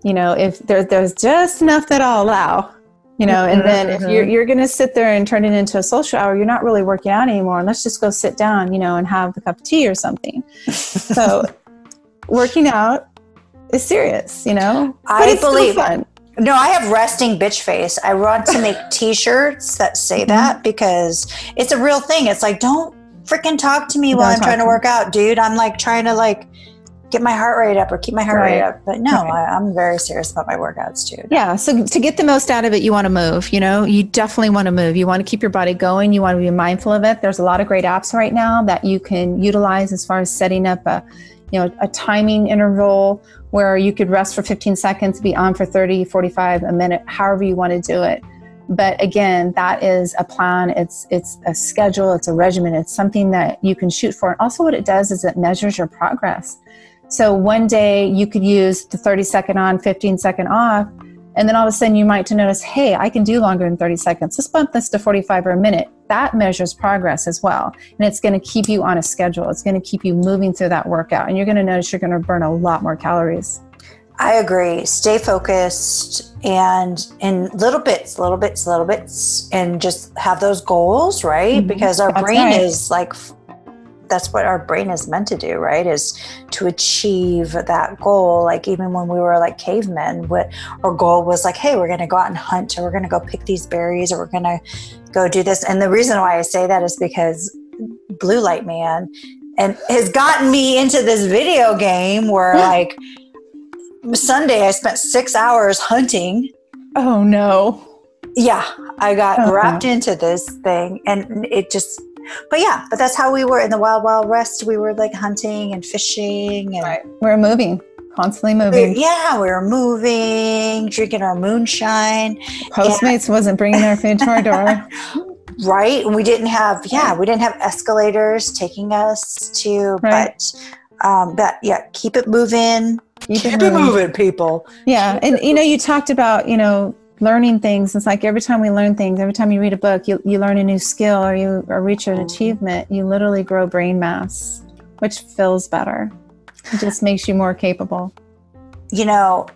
You know, if there, there's just enough that I'll allow, you know, and then if you're, you're going to sit there and turn it into a social hour, you're not really working out anymore. Let's just go sit down, you know, and have a cup of tea or something. So, working out is serious, you know. I it's still believe- fun. No, I have resting bitch face. I want to make t-shirts that say Mm-hmm. that because it's a real thing. It's like don't freaking talk to me while Don't I'm trying to work out, dude. I'm like trying to like get my heart rate up or keep my heart rate up. But no, Right. I, I'm very serious about my workouts, dude. Yeah. So to get the most out of it, you want to move. You know, you definitely want to move. You want to keep your body going. You want to be mindful of it. There's a lot of great apps right now that you can utilize as far as setting up a, you know, a timing interval where you could rest for 15 seconds, be on for 30, 45, a minute, however you want to do it. But again, that is a plan. It's it's a schedule. It's a regimen. It's something that you can shoot for. And also, what it does is it measures your progress. So one day you could use the 30 second on, 15 second off, and then all of a sudden you might to notice, hey, I can do longer than 30 seconds. Let's bump this to 45 or a minute. That measures progress as well. And it's going to keep you on a schedule. It's going to keep you moving through that workout. And you're going to notice you're going to burn a lot more calories. I agree. Stay focused and in little bits, little bits, little bits, and just have those goals, right? Mhm. Because our That's brain right. is like, that's what our brain is meant to do, right? Is to achieve that goal. Like even when we were like cavemen, what our goal was like, hey, we're going to go out and hunt, or we're going to go pick these berries, or we're going to go do this. And the reason why I say that is because Blue Light Man and has gotten me into this video game where like Sunday I spent six hours hunting. Oh no. Yeah, I got Uh-huh. wrapped into this thing and it just but yeah, but that's how we were in the wild wild west. We were like hunting and fishing and We're moving, constantly moving. yeah, we were moving, drinking our moonshine, Postmates wasn't bringing their food to our door. right? And we didn't have yeah, we didn't have escalators taking us to Right. but um but yeah, keep it moving. Keep it moving. people. Yeah, and you know, you talked about you know learning things. It's like every time we learn things, every time you read a book, you you learn a new skill or you or reach an achievement. You literally grow brain mass, which feels better. It just makes you more capable. you know,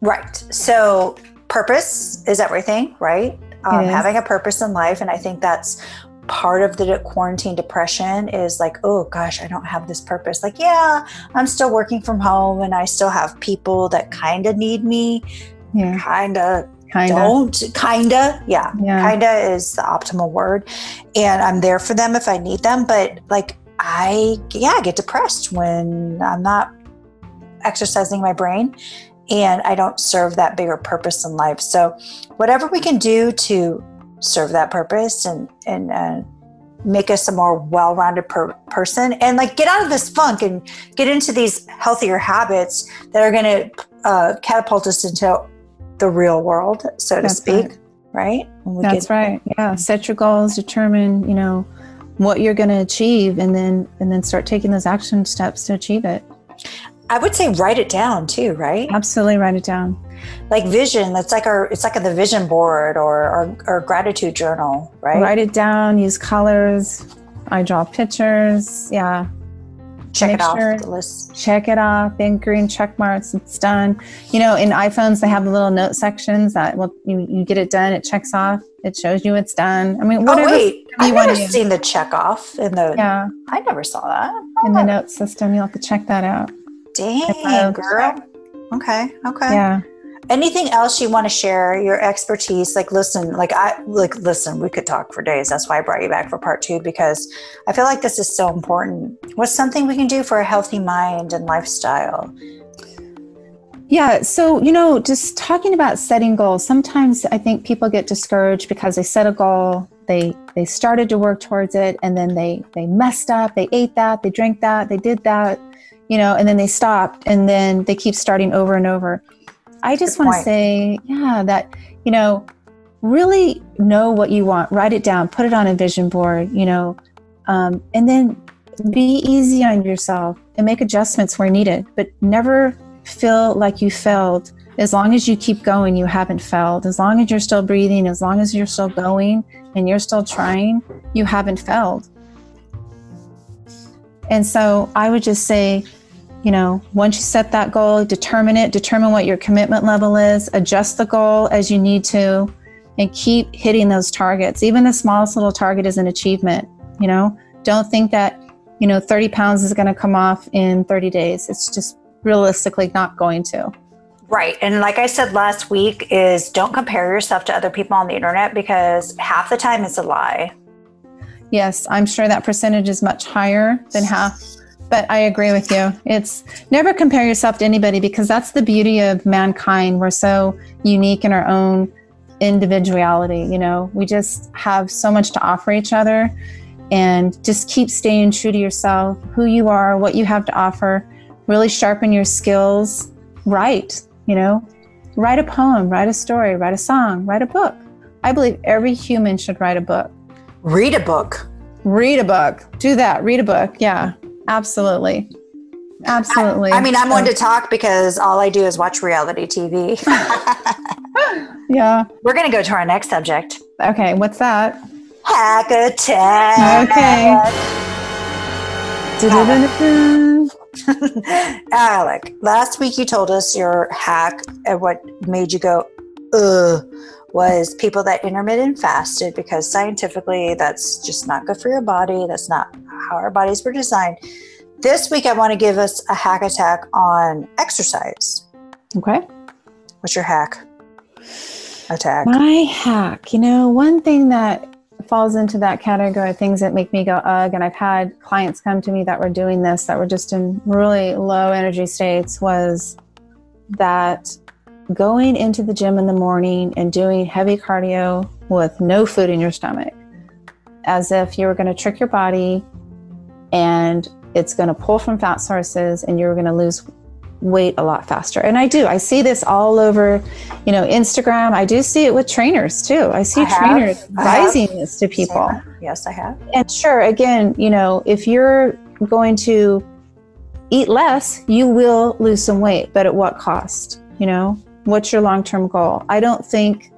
right. So purpose is everything, right? um, is. having a purpose in life. And I think that's part of the quarantine depression is like, oh gosh, I don't have this purpose. Like, yeah, I'm still working from home and I still have people that kind of need me, Yeah, kind of kind of. don't, kind of. Yeah, Yeah. kind of is the optimal word. And I'm there for them if I need them. But like, I, yeah, get depressed when I'm not exercising my brain and I don't serve that bigger purpose in life. So, whatever we can do to serve that purpose and and uh, make us a more well-rounded per- person, and like get out of this funk and get into these healthier habits that are going to uh, catapult us into the real world, so to speak. Right? We That's get- right. Yeah. Set your goals, determine, you know, what you're going to achieve and then and then start taking those action steps to achieve it. I would say write it down too, right? Absolutely write it down. Like vision. That's like our. It's like the vision board or our, our gratitude journal, right? Write it down, use colors. I draw pictures. Yeah. Check Make it off sure- the list. Check it off, big green check marks, it's done. You know, in iPhones they have the little note sections that well you, you get it done, it checks off, it shows you it's done. I mean Oh whatever wait, you I've never seen the check off in the. yeah, I never saw that. in the Oh, note system, you'll have to check that out. Dang, girl. Okay, okay. Yeah. Anything else you want to share? Your expertise? Like, listen, like I like listen. We could talk for days. That's why I brought you back for part two because I feel like this is so important. What's something we can do for a healthy mind and lifestyle? Yeah. So, you know, just talking about setting goals, sometimes I think people get discouraged because they set a goal, they they started to work towards it, and then they they messed up, they ate that, they drank that, they did that, you know, and then they stopped and then they keep starting over and over. I just want to say, yeah, that, you know, really know what you want, write it down, put it on a vision board, you know, um, and then be easy on yourself and make adjustments where needed, but never feel like you failed. As long as you keep going, you haven't failed. As long as you're still breathing, as long as you're still going and you're still trying, you haven't failed. And so I would just say, you know, once you set that goal, determine it, determine what your commitment level is, adjust the goal as you need to, and keep hitting those targets. Even the smallest little target is an achievement, you know? Don't think that, you know, 30 pounds is going to come off in 30 days. It's just realistically not going to. Right. And like I said last week, is don't compare yourself to other people on the internet because half the time it's a lie. Yes, I'm sure that percentage is much higher than half, but I agree with you. It's never compare yourself to anybody because that's the beauty of mankind. We're so unique in our own individuality. You know, we just have so much to offer each other and just keep staying true to yourself, who you are, what you have to offer, really sharpen your skills. Write, you know, write a poem, write a story, write a song, write a book. I believe every human should write a book. Read a book. Read a book. Do that. Read a book. Yeah, absolutely. Absolutely. I mean, I'm one to talk because all I do is watch reality TV. Yeah. We're going to go to our next subject Okay. What's that? hack attack. Okay. Alyc, last week you told us your hack and what made you go, ugh, was people that intermittent fasted because scientifically that's just not good for your body. That's not how our bodies were designed. This week I want to give us a hack attack on exercise. Okay. What's your hack attack? My hack, you know, one thing that falls into that category of things that make me go ugh, and I've had clients come to me that were doing this that were just in really low energy states was that going into the gym in the morning and doing heavy cardio with no food in your stomach, as if you were going to trick your body and it's going to pull from fat sources and you're going to lose weight a lot faster. And I do. I see this all over, you know, Instagram. I do see it with trainers too. I see I trainers have. advising this to people. Yes, I have. And sure, again, you know, if you're going to eat less, you will lose some weight, but at what cost? You know, what's your long term goal? I don't think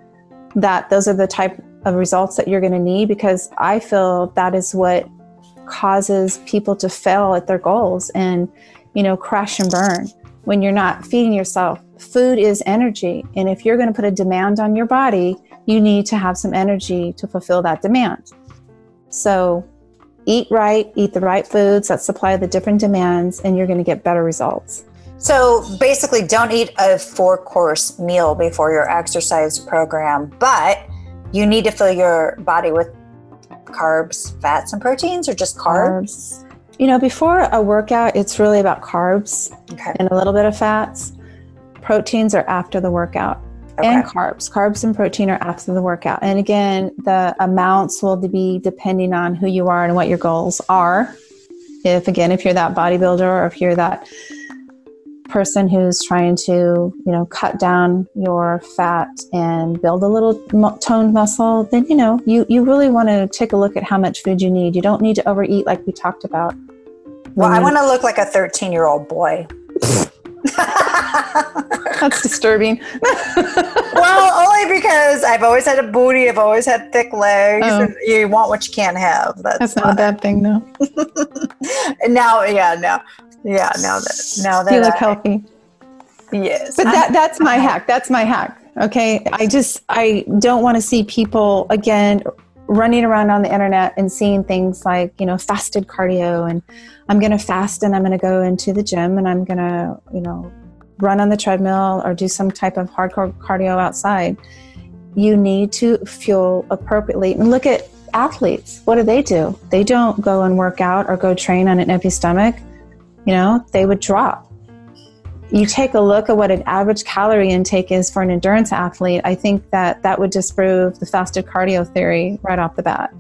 that those are the type of results that you're going to need because I feel that is what causes people to fail at their goals and, you know, crash and burn. when you're not feeding yourself. Food is energy. And if you're going to put a demand on your body, you need to have some energy to fulfill that demand. So eat right, eat the right foods that supply the different demands, and you're going to get better results. So basically, don't eat a four course meal before your exercise program, but you need to fill your body with carbs, fats, and proteins, or just carbs. You know, before a workout, it's really about carbs Okay. and a little bit of fats. Proteins are after the workout. Okay. And carbs. Carbs and protein are after the workout. And again, the amounts will be depending on who you are and what your goals are. If, again, if you're that bodybuilder or if you're that person who's trying to, you know, cut down your fat and build a little toned muscle, then, you know, you, you really want to take a look at how much food you need. You don't need to overeat like we talked about. Well, I want to look like a 13 year old boy. That's disturbing. well, only because I've always had a booty, I've always had thick legs. Oh. And you want what you can't have. That's, That's not a bad thing, though. And now, yeah, now, yeah, now that, now that, You look I- healthy. yes. But that that's my hack. That's my hack. Okay. I just I don't want to see people again running around on the internet and seeing things like, you know, fasted cardio and I'm gonna fast and I'm gonna go into the gym and I'm gonna, you know, run on the treadmill or do some type of hardcore cardio outside. You need to fuel appropriately. And look at athletes. What do they do? They don't go and work out or go train on an empty stomach. You know, they would drop you take a look at what an average calorie intake is for an endurance athlete, I think that that would disprove the fasted cardio theory right off the bat.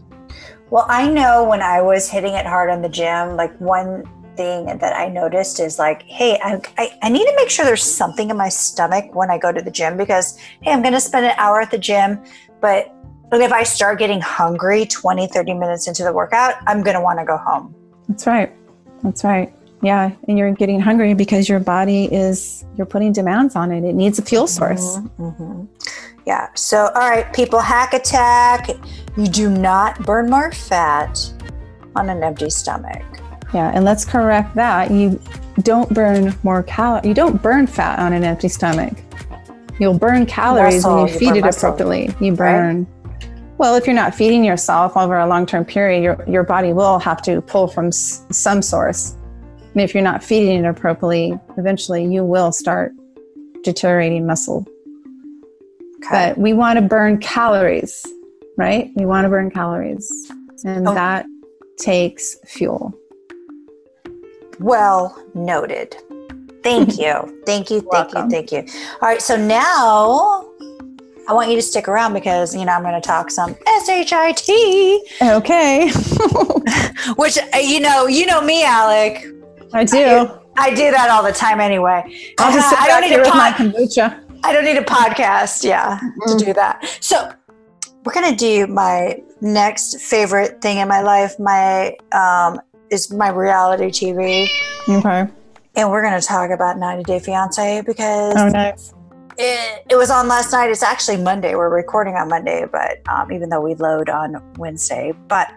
Well, I know when I was hitting it hard on the gym, like one thing that I noticed is like, hey, I, I, I need to make sure there's something in my stomach when I go to the gym because, hey, I'm going to spend an hour at the gym. But but if I start getting hungry 20, 30 minutes into the workout, I'm going to want to go home. That's right. That's right. Yeah. And you're getting hungry because your body is, you're putting demands on it. It needs a fuel source. Mhm. Yeah. So, all right, people, hack attack. You do not burn more fat on an empty stomach. Yeah. And let's correct that. You don't burn more cal, you don't burn fat on an empty stomach. You'll burn calories Muscle, when you you feed it muscle, appropriately. You burn. Well, if you're not feeding yourself over a long term period, your, your body will have to pull from s- some source. And if you're not feeding it appropriately, eventually you will start deteriorating muscle. Okay. But we want to burn calories, right? We want to burn calories. And Oh. that takes fuel. Well noted. Thank you. Thank you. Thank you. Thank you. All right. So now I want you to stick around because, you know, I'm going to talk some SHIT, Okay. which, uh, you know, you know me, Alyc. I do. I do that all the time anyway. I'll just sit I don't need here a with my kombucha. I don't need a podcast, yeah, Mm. to do that. So we're gonna do my next favorite thing in my life. My um, is my reality TV, Okay. and we're gonna talk about 90 Day Fiance because Oh, nice. it, it was on last night. It's actually Monday. We're recording on Monday, but um, even though we load on Wednesday, but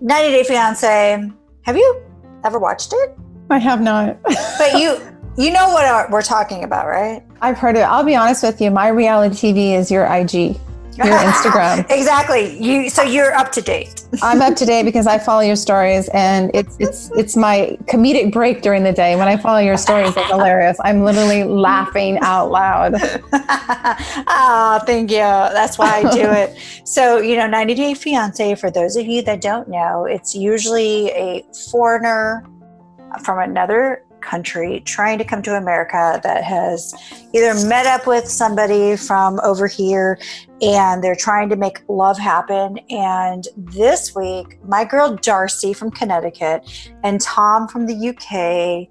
90 Day Fiance. Have you ever watched it? I have not. But you you know what we're talking about, right? I've heard it. I'll be honest with you. My reality TV is your IG, your Instagram. exactly. You so you're up to date. I'm up to date because I follow your stories, and it's it's it's my comedic break during the day. When I follow your stories, it's hilarious. I'm literally laughing out loud. oh, thank you. That's why I do it. So, you know, 90 Day Fiance, for those of you that don't know, it's usually a foreigner from another country trying to come to America that has either met up with somebody from over here and they're trying to make love happen. And this week, my girl Darcy from Connecticut and Tom from the UK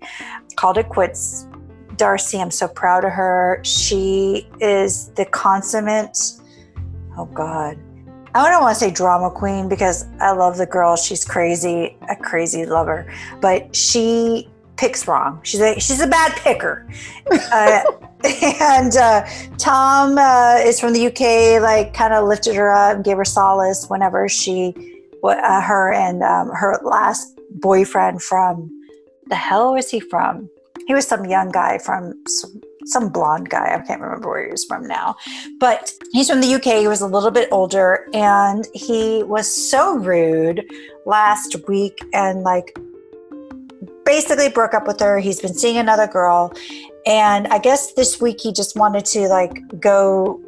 called it quits Darcy, I'm so proud of her. She is the consummate, oh God. I don't want to say drama queen because I love the girl. She's crazy, a crazy lover, but she picks wrong. She's a she's a bad picker. uh, and uh, Tom uh, is from the UK. Like, kind of lifted her up, gave her solace whenever she, uh, her and um, her last boyfriend from the hell was he from? He was some young guy from some, some blonde guy. I can't remember where he was from now, but he's from the UK. He was a little bit older, and he was so rude last week and like basically broke up with her. He's been seeing another girl, and I guess this week he just wanted to like go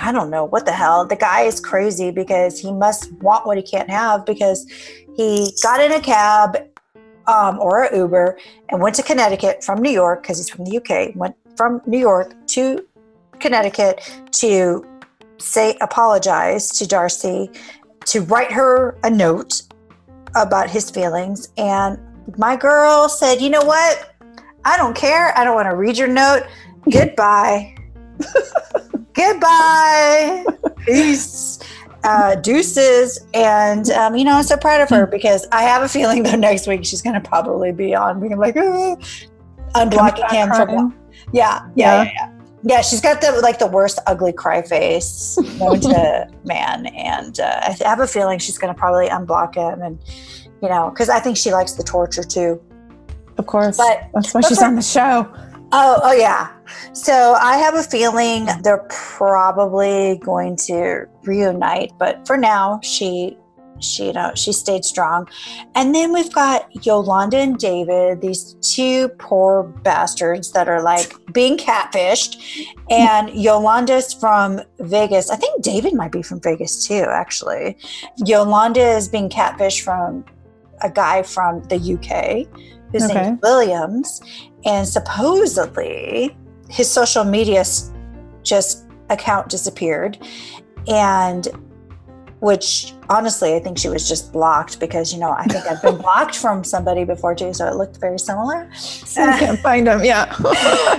I don't know what the hell. The guy is crazy because he must want what he can't have because he got in a cab um, or an Uber and went to Connecticut from New York because he's from the UK. Went from New York to Connecticut to say apologize to Darcy, to write her a note about his feelings. And my girl said, "You know what? I don't care. I don't want to read your note. Goodbye." goodbye peace uh, deuces and um, you know i'm so proud of her Hmm. because i have a feeling though next week she's going to probably be on being like "Ah," unblocking him from yeah yeah Yeah. yeah yeah yeah she's got the like the worst ugly cry face known to man and uh, i have a feeling she's going to probably unblock him and you know because i think she likes the torture too Of course. But- That's why she's on the show. Oh, oh yeah. So I have a feeling they're probably going to reunite, but for now, she, she, you know, she stayed strong. And then we've got Yolanda and David, these two poor bastards that are like being catfished. And Yolanda's from Vegas. I think David might be from Vegas too, actually. Yolanda is being catfished from a guy from the UK whose name is Williams and supposedly his social media just account disappeared and which honestly i think she was just blocked because you know i think i've been blocked from somebody before too so it looked very similar I can't find them. Yeah.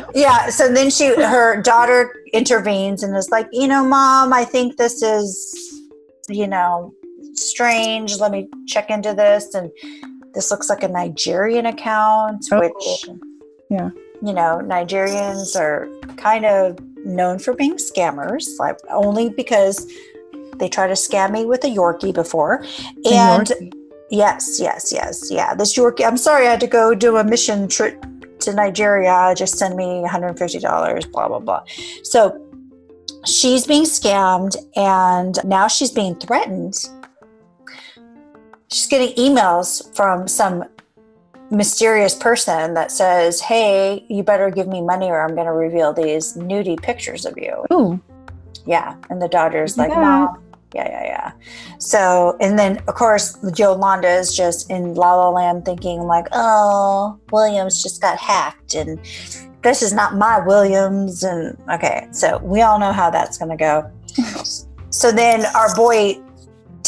yeah so then she her daughter intervenes and is like you know mom i think this is you know strange let me check into this and this looks like a nigerian account Oh, which yeah. you know nigerians are kind of known for being scammers like only because they tried to scam me with a yorkie before A and Yorkie. Yes, yes, yes, yeah. This Yorkie. I'm sorry, I had to go do a mission trip to Nigeria. Just send me 150 dollars. Blah blah blah. So she's being scammed, and now she's being threatened. She's getting emails from some mysterious person that says, "Hey, you better give me money, or I'm going to reveal these nudie pictures of you." Ooh. Yeah. And the daughter's like, Yeah. Mom. Yeah, yeah, yeah. So, and then of course, Yolanda is just in La La Land thinking, like, oh, Williams just got hacked and this is not my Williams. And okay, so we all know how that's going to go. so then our boy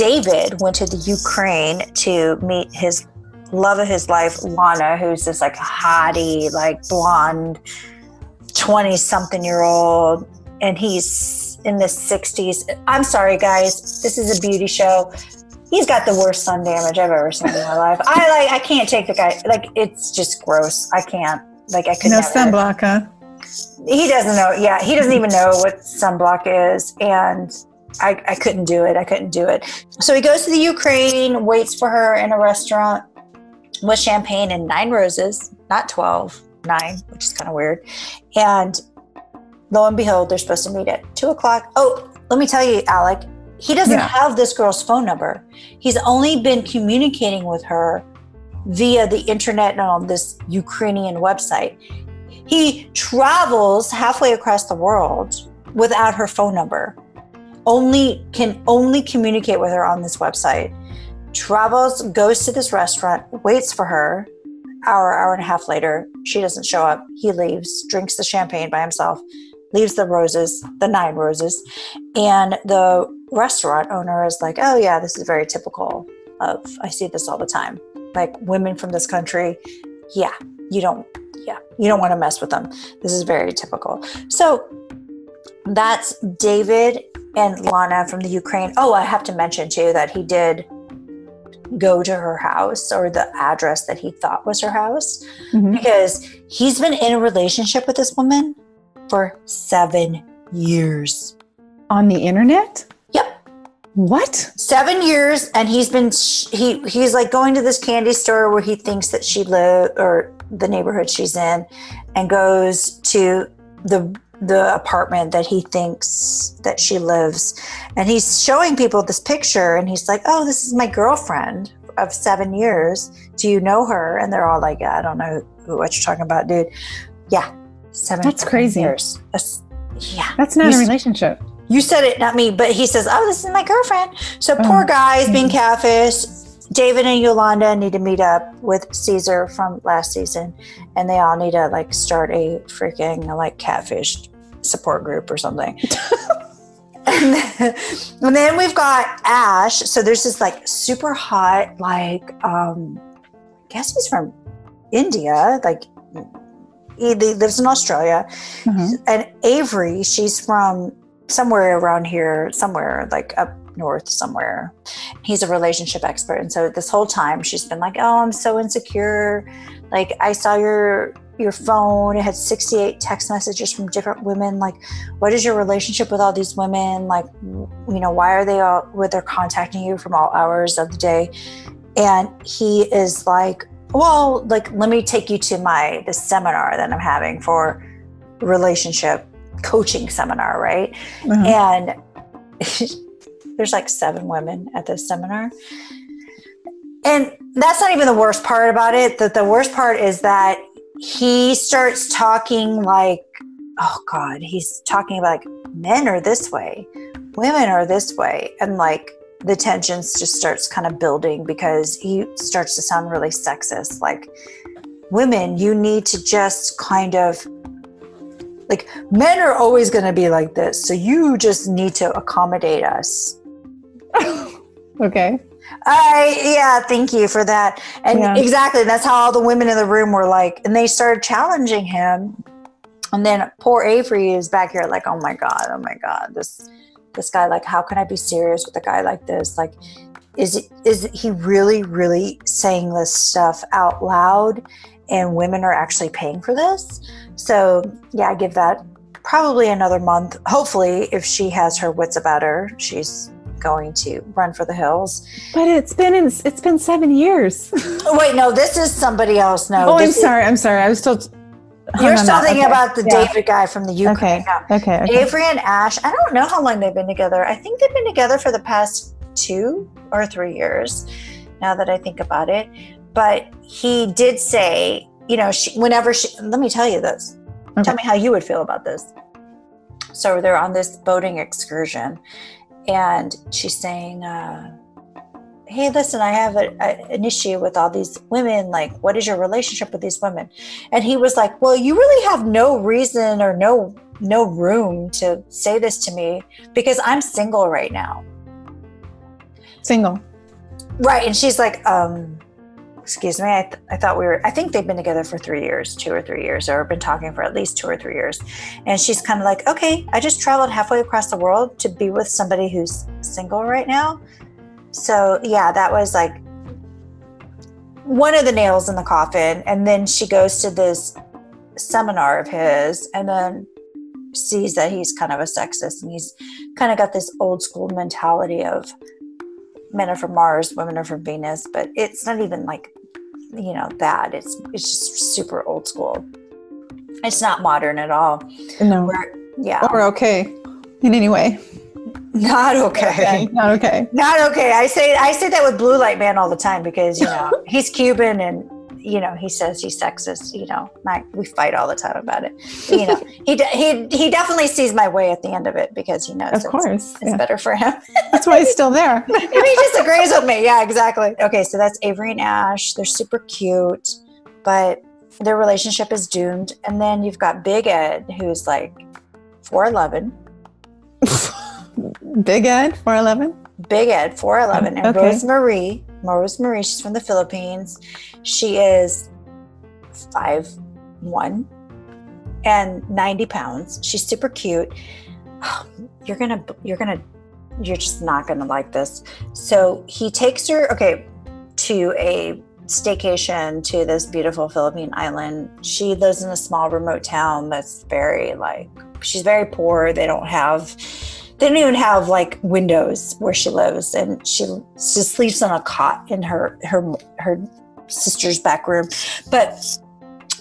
David went to the Ukraine to meet his love of his life, Lana, who's this like hottie, like blonde, 20 something year old. And he's in the 60s. I'm sorry, guys. This is a beauty show. He's got the worst sun damage I've ever seen in my life. I like. I can't take the guy. Like it's just gross. I can't. Like I could No never. sunblock, huh? He doesn't know. Yeah, he doesn't even know what sunblock is, and I, I couldn't do it. I couldn't do it. So he goes to the Ukraine, waits for her in a restaurant with champagne and nine roses, not 12, nine, which is kind of weird. And lo and behold, they're supposed to meet at two o'clock. Oh, let me tell you, Alyc, he doesn't Yeah. have this girl's phone number. He's only been communicating with her via the internet and on this Ukrainian website. He travels halfway across the world without her phone number. Only can only communicate with her on this website. Travels, goes to this restaurant, waits for her. Hour, hour and a half later, she doesn't show up. He leaves, drinks the champagne by himself, leaves the roses, the nine roses, and the restaurant owner is like, "Oh yeah, this is very typical of. I see this all the time. Like women from this country, yeah, you don't, yeah, you don't want to mess with them. This is very typical." So that's David and Lana from the Ukraine. Oh, I have to mention too that he did go to her house or the address that he thought was her house Mhm. because he's been in a relationship with this woman for seven years. On the internet? Yep. What? Seven years, and he's been he he's like going to this candy store where he thinks that she live or the neighborhood she's in and goes to the the apartment that he thinks that she lives and he's showing people this picture and he's like oh this is my girlfriend of seven years do you know her and they're all like i don't know who, what you're talking about dude yeah seven That's crazy. years That's- yeah That's not You a relationship. you said it, not me, but he says, "Oh, this is my girlfriend." So Oh, poor guy is being catfished. David and Yolanda need to meet up with Caesar from last season, and they all need to like start a freaking like catfish support group or something. and, then, and then we've got Ash. So there's this like super hot, like um, I guess he's from India, like. He lives in Australia, Mhm. and Avery, she's from somewhere around here, somewhere like up north somewhere. He's a relationship expert. And so this whole time she's been like, Oh, I'm so insecure. Like I saw your your phone, it had 68 text messages from different women. Like, what is your relationship with all these women? Like, you know, why are they all where they're contacting you from all hours of the day? And he is like, Well, like, let me take you to my this seminar that I'm having for relationship coaching seminar, right? Mhm. And there's like seven women at this seminar. And that's not even the worst part about it. That the worst part is that he starts talking like, oh God, he's talking about like men are this way, women are this way. And like the tensions just starts kind of building because he starts to sound really sexist. Like, women, you need to just kind of like men are always going to be like this so you just need to accommodate us Okay. I yeah thank you for that. And Yeah. exactly that's how all the women in the room were like and they started challenging him. And then poor avery is back here like oh my god oh my god this this guy like how can i be serious with a guy like this? Like is is he really really saying this stuff out loud and women are actually paying for this? So yeah give that probably another month. Hopefully if she has her wits about her she's going to run for the hills But it's been in, it's been seven years. oh wait no this is somebody else no oh, I'm is- sorry. I'm sorry. I was still. you're still thinking Okay. about the Yeah. david guy from the uk Okay. Okay. okay. avery and ash i don't know how long they've been together i think they've been together for the past two or three years now that i think about it but he did say you know she, whenever she let me tell you this Okay. tell me how you would feel about this so they're on this boating excursion and she's saying uh, hey listen i have a, a, an issue with all these women like what is your relationship with these women and he was like well you really have no reason or no no room to say this to me because i'm single right now Single. right and she's like um excuse me I, th- I thought we were i think they've been together for three years two or three years or been talking for at least two or three years. And she's kind of like okay i just traveled halfway across the world to be with somebody who's single right now. So yeah that was like one of the nails in the coffin. And then she goes to this seminar of his and then sees that he's kind of a sexist and he's kind of got this old school mentality of men are from Mars, women are from Venus, but it's not even like you know that. It's it's just super old school. It's not modern at all. No. We're, yeah, Or okay. In any way. not okay. Not okay. Not okay. I say I say that with Blue Light Man all the time because you know he's Cuban and you know he says he's sexist. You know, we fight all the time about it. You know, he de- he he definitely sees my way at the end of it because he knows Of it's, course. it's Yeah. better for him. That's why he's still there. He disagrees with me. Yeah, exactly. Okay, so that's Avery and Ash. They're super cute, but their relationship is doomed. And then you've got Big Ed, who's like 4'11. Big Ed, 411. Big Ed, 4'11. And Okay. Rosemarie, Rosemarie, she's from the Philippines. She is five one and 90 pounds. She's super cute. Um, you're gonna, you're gonna, you're just not gonna like this. So he takes her, okay, to a staycation to this beautiful Philippine island. She lives in a small remote town that's very like she's very poor. They don't have they don't even have like windows where she lives and she just sleeps on a cot in her her her sister's back room. But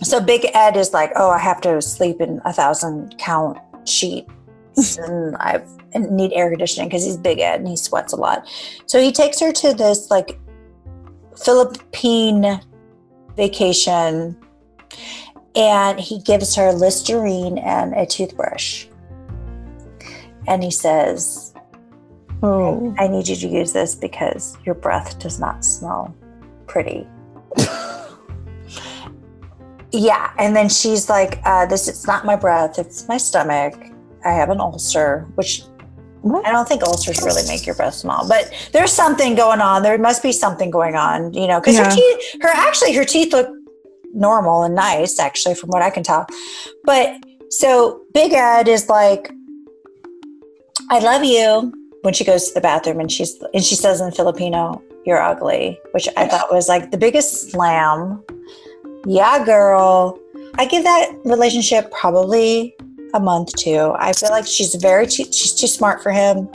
So Big Ed is like, oh, I have to sleep in a thousand count sheets and I need air conditioning because he's Big Ed and he sweats a lot. So he takes her to this like Philippine vacation and he gives her Listerine and a toothbrush. And he says, Oh. I need you to use this because your breath does not smell pretty. yeah. And then she's like, uh, this it's not my breath, it's my stomach. I have an ulcer, which? I don't think ulcers really make your breath smell, but there's something going on. There must be something going on, you know, because her teeth, her actually, her teeth look normal and nice, actually, from what I can tell. But so Big Ed is like, I love you when she goes to the bathroom and she's and she says in Filipino, "You're ugly," which I thought was like the biggest slam. Yeah, girl. I give that relationship probably a month too. I feel like she's very too, she's too smart for him.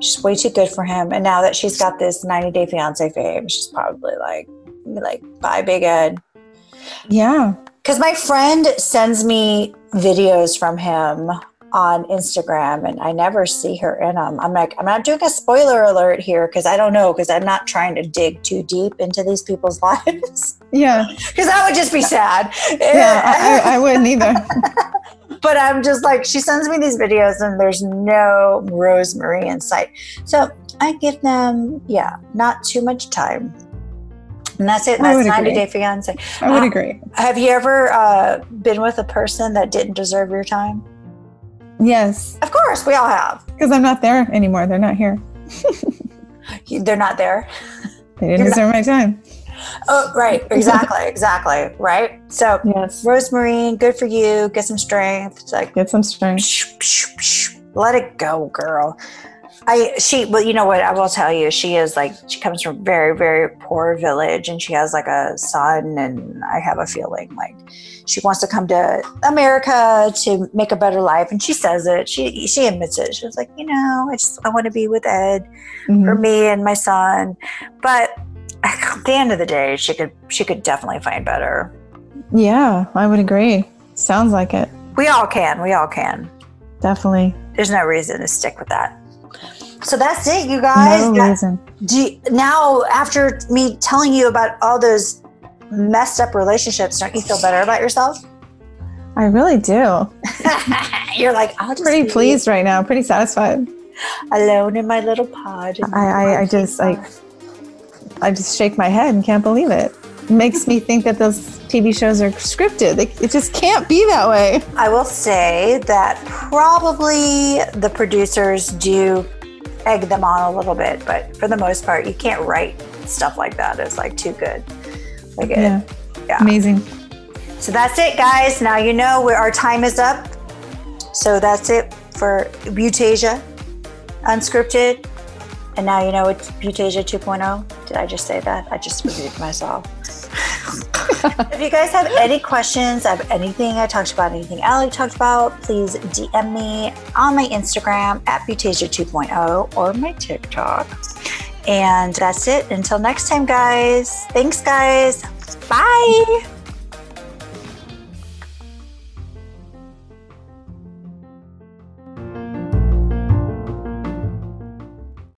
She's way too good for him. And now that she's got this 90 Day Fiance fame, she's probably like like bye, Big Ed. Yeah. Because my friend sends me videos from him on Instagram and I never see her in them. I'm like, I'm not doing a spoiler alert here because I don't know, because I'm not trying to dig too deep into these people's lives. Yeah. Because that would just be sad. Yeah. I, I, wouldn't either. but I'm just like, she sends me these videos and there's no Rosemarie in sight. So I give them, yeah, not too much time. And that's it. That's would 90 agree. Day Fiance. I would Uh, agree. Have you ever uh, been with a person that didn't deserve your time? Yes. Of course, we all have. Because I'm not there anymore. They're not here. They're not there. They didn't You're not- deserve my time. Oh, right. Exactly. exactly. Right. So, Yes. Rosemarie, good for you. Get some strength. It's like, Get some strength. psh, psh, psh. let it go, girl. I she well, you know what? I will tell you, she is like she comes from a very very poor village, and she has like a son, and I have a feeling like she wants to come to America to make a better life, and she says it. She she admits it. She's like, you know, I just I want to be with Ed for Mhm. me and my son, but at the end of the day, she could she could definitely find better. Yeah, I would agree. Sounds like it. We all can. We all can. Definitely. There's no reason to stick with that. So that's it, you guys. no That- reason. you- now, after me telling you about all those messed up relationships, don't you feel better about yourself? I really do. You're like, I'm Pretty be pleased right now. Pretty satisfied. alone in my little pod. I, I, I just like I just shake my head and can't believe it. It makes me think that those TV shows are scripted. They, it just can't be that way. I will say that probably the producers do egg them on a little bit, but for the most part, you can't write stuff like that. It's like too good. Like it- Yeah. yeah. Amazing. So that's it, guys. Now you know where our time is up. So that's it for Butasia Unscripted. And now you know it's Butasia 2.0. Did I just say that? I just repeated myself. if you guys have any questions of anything I talked about, anything Allie talked about, please DM me on my Instagram at Butasia 2.0 or my TikTok. And that's it. Until next time, guys. Thanks, guys. Bye.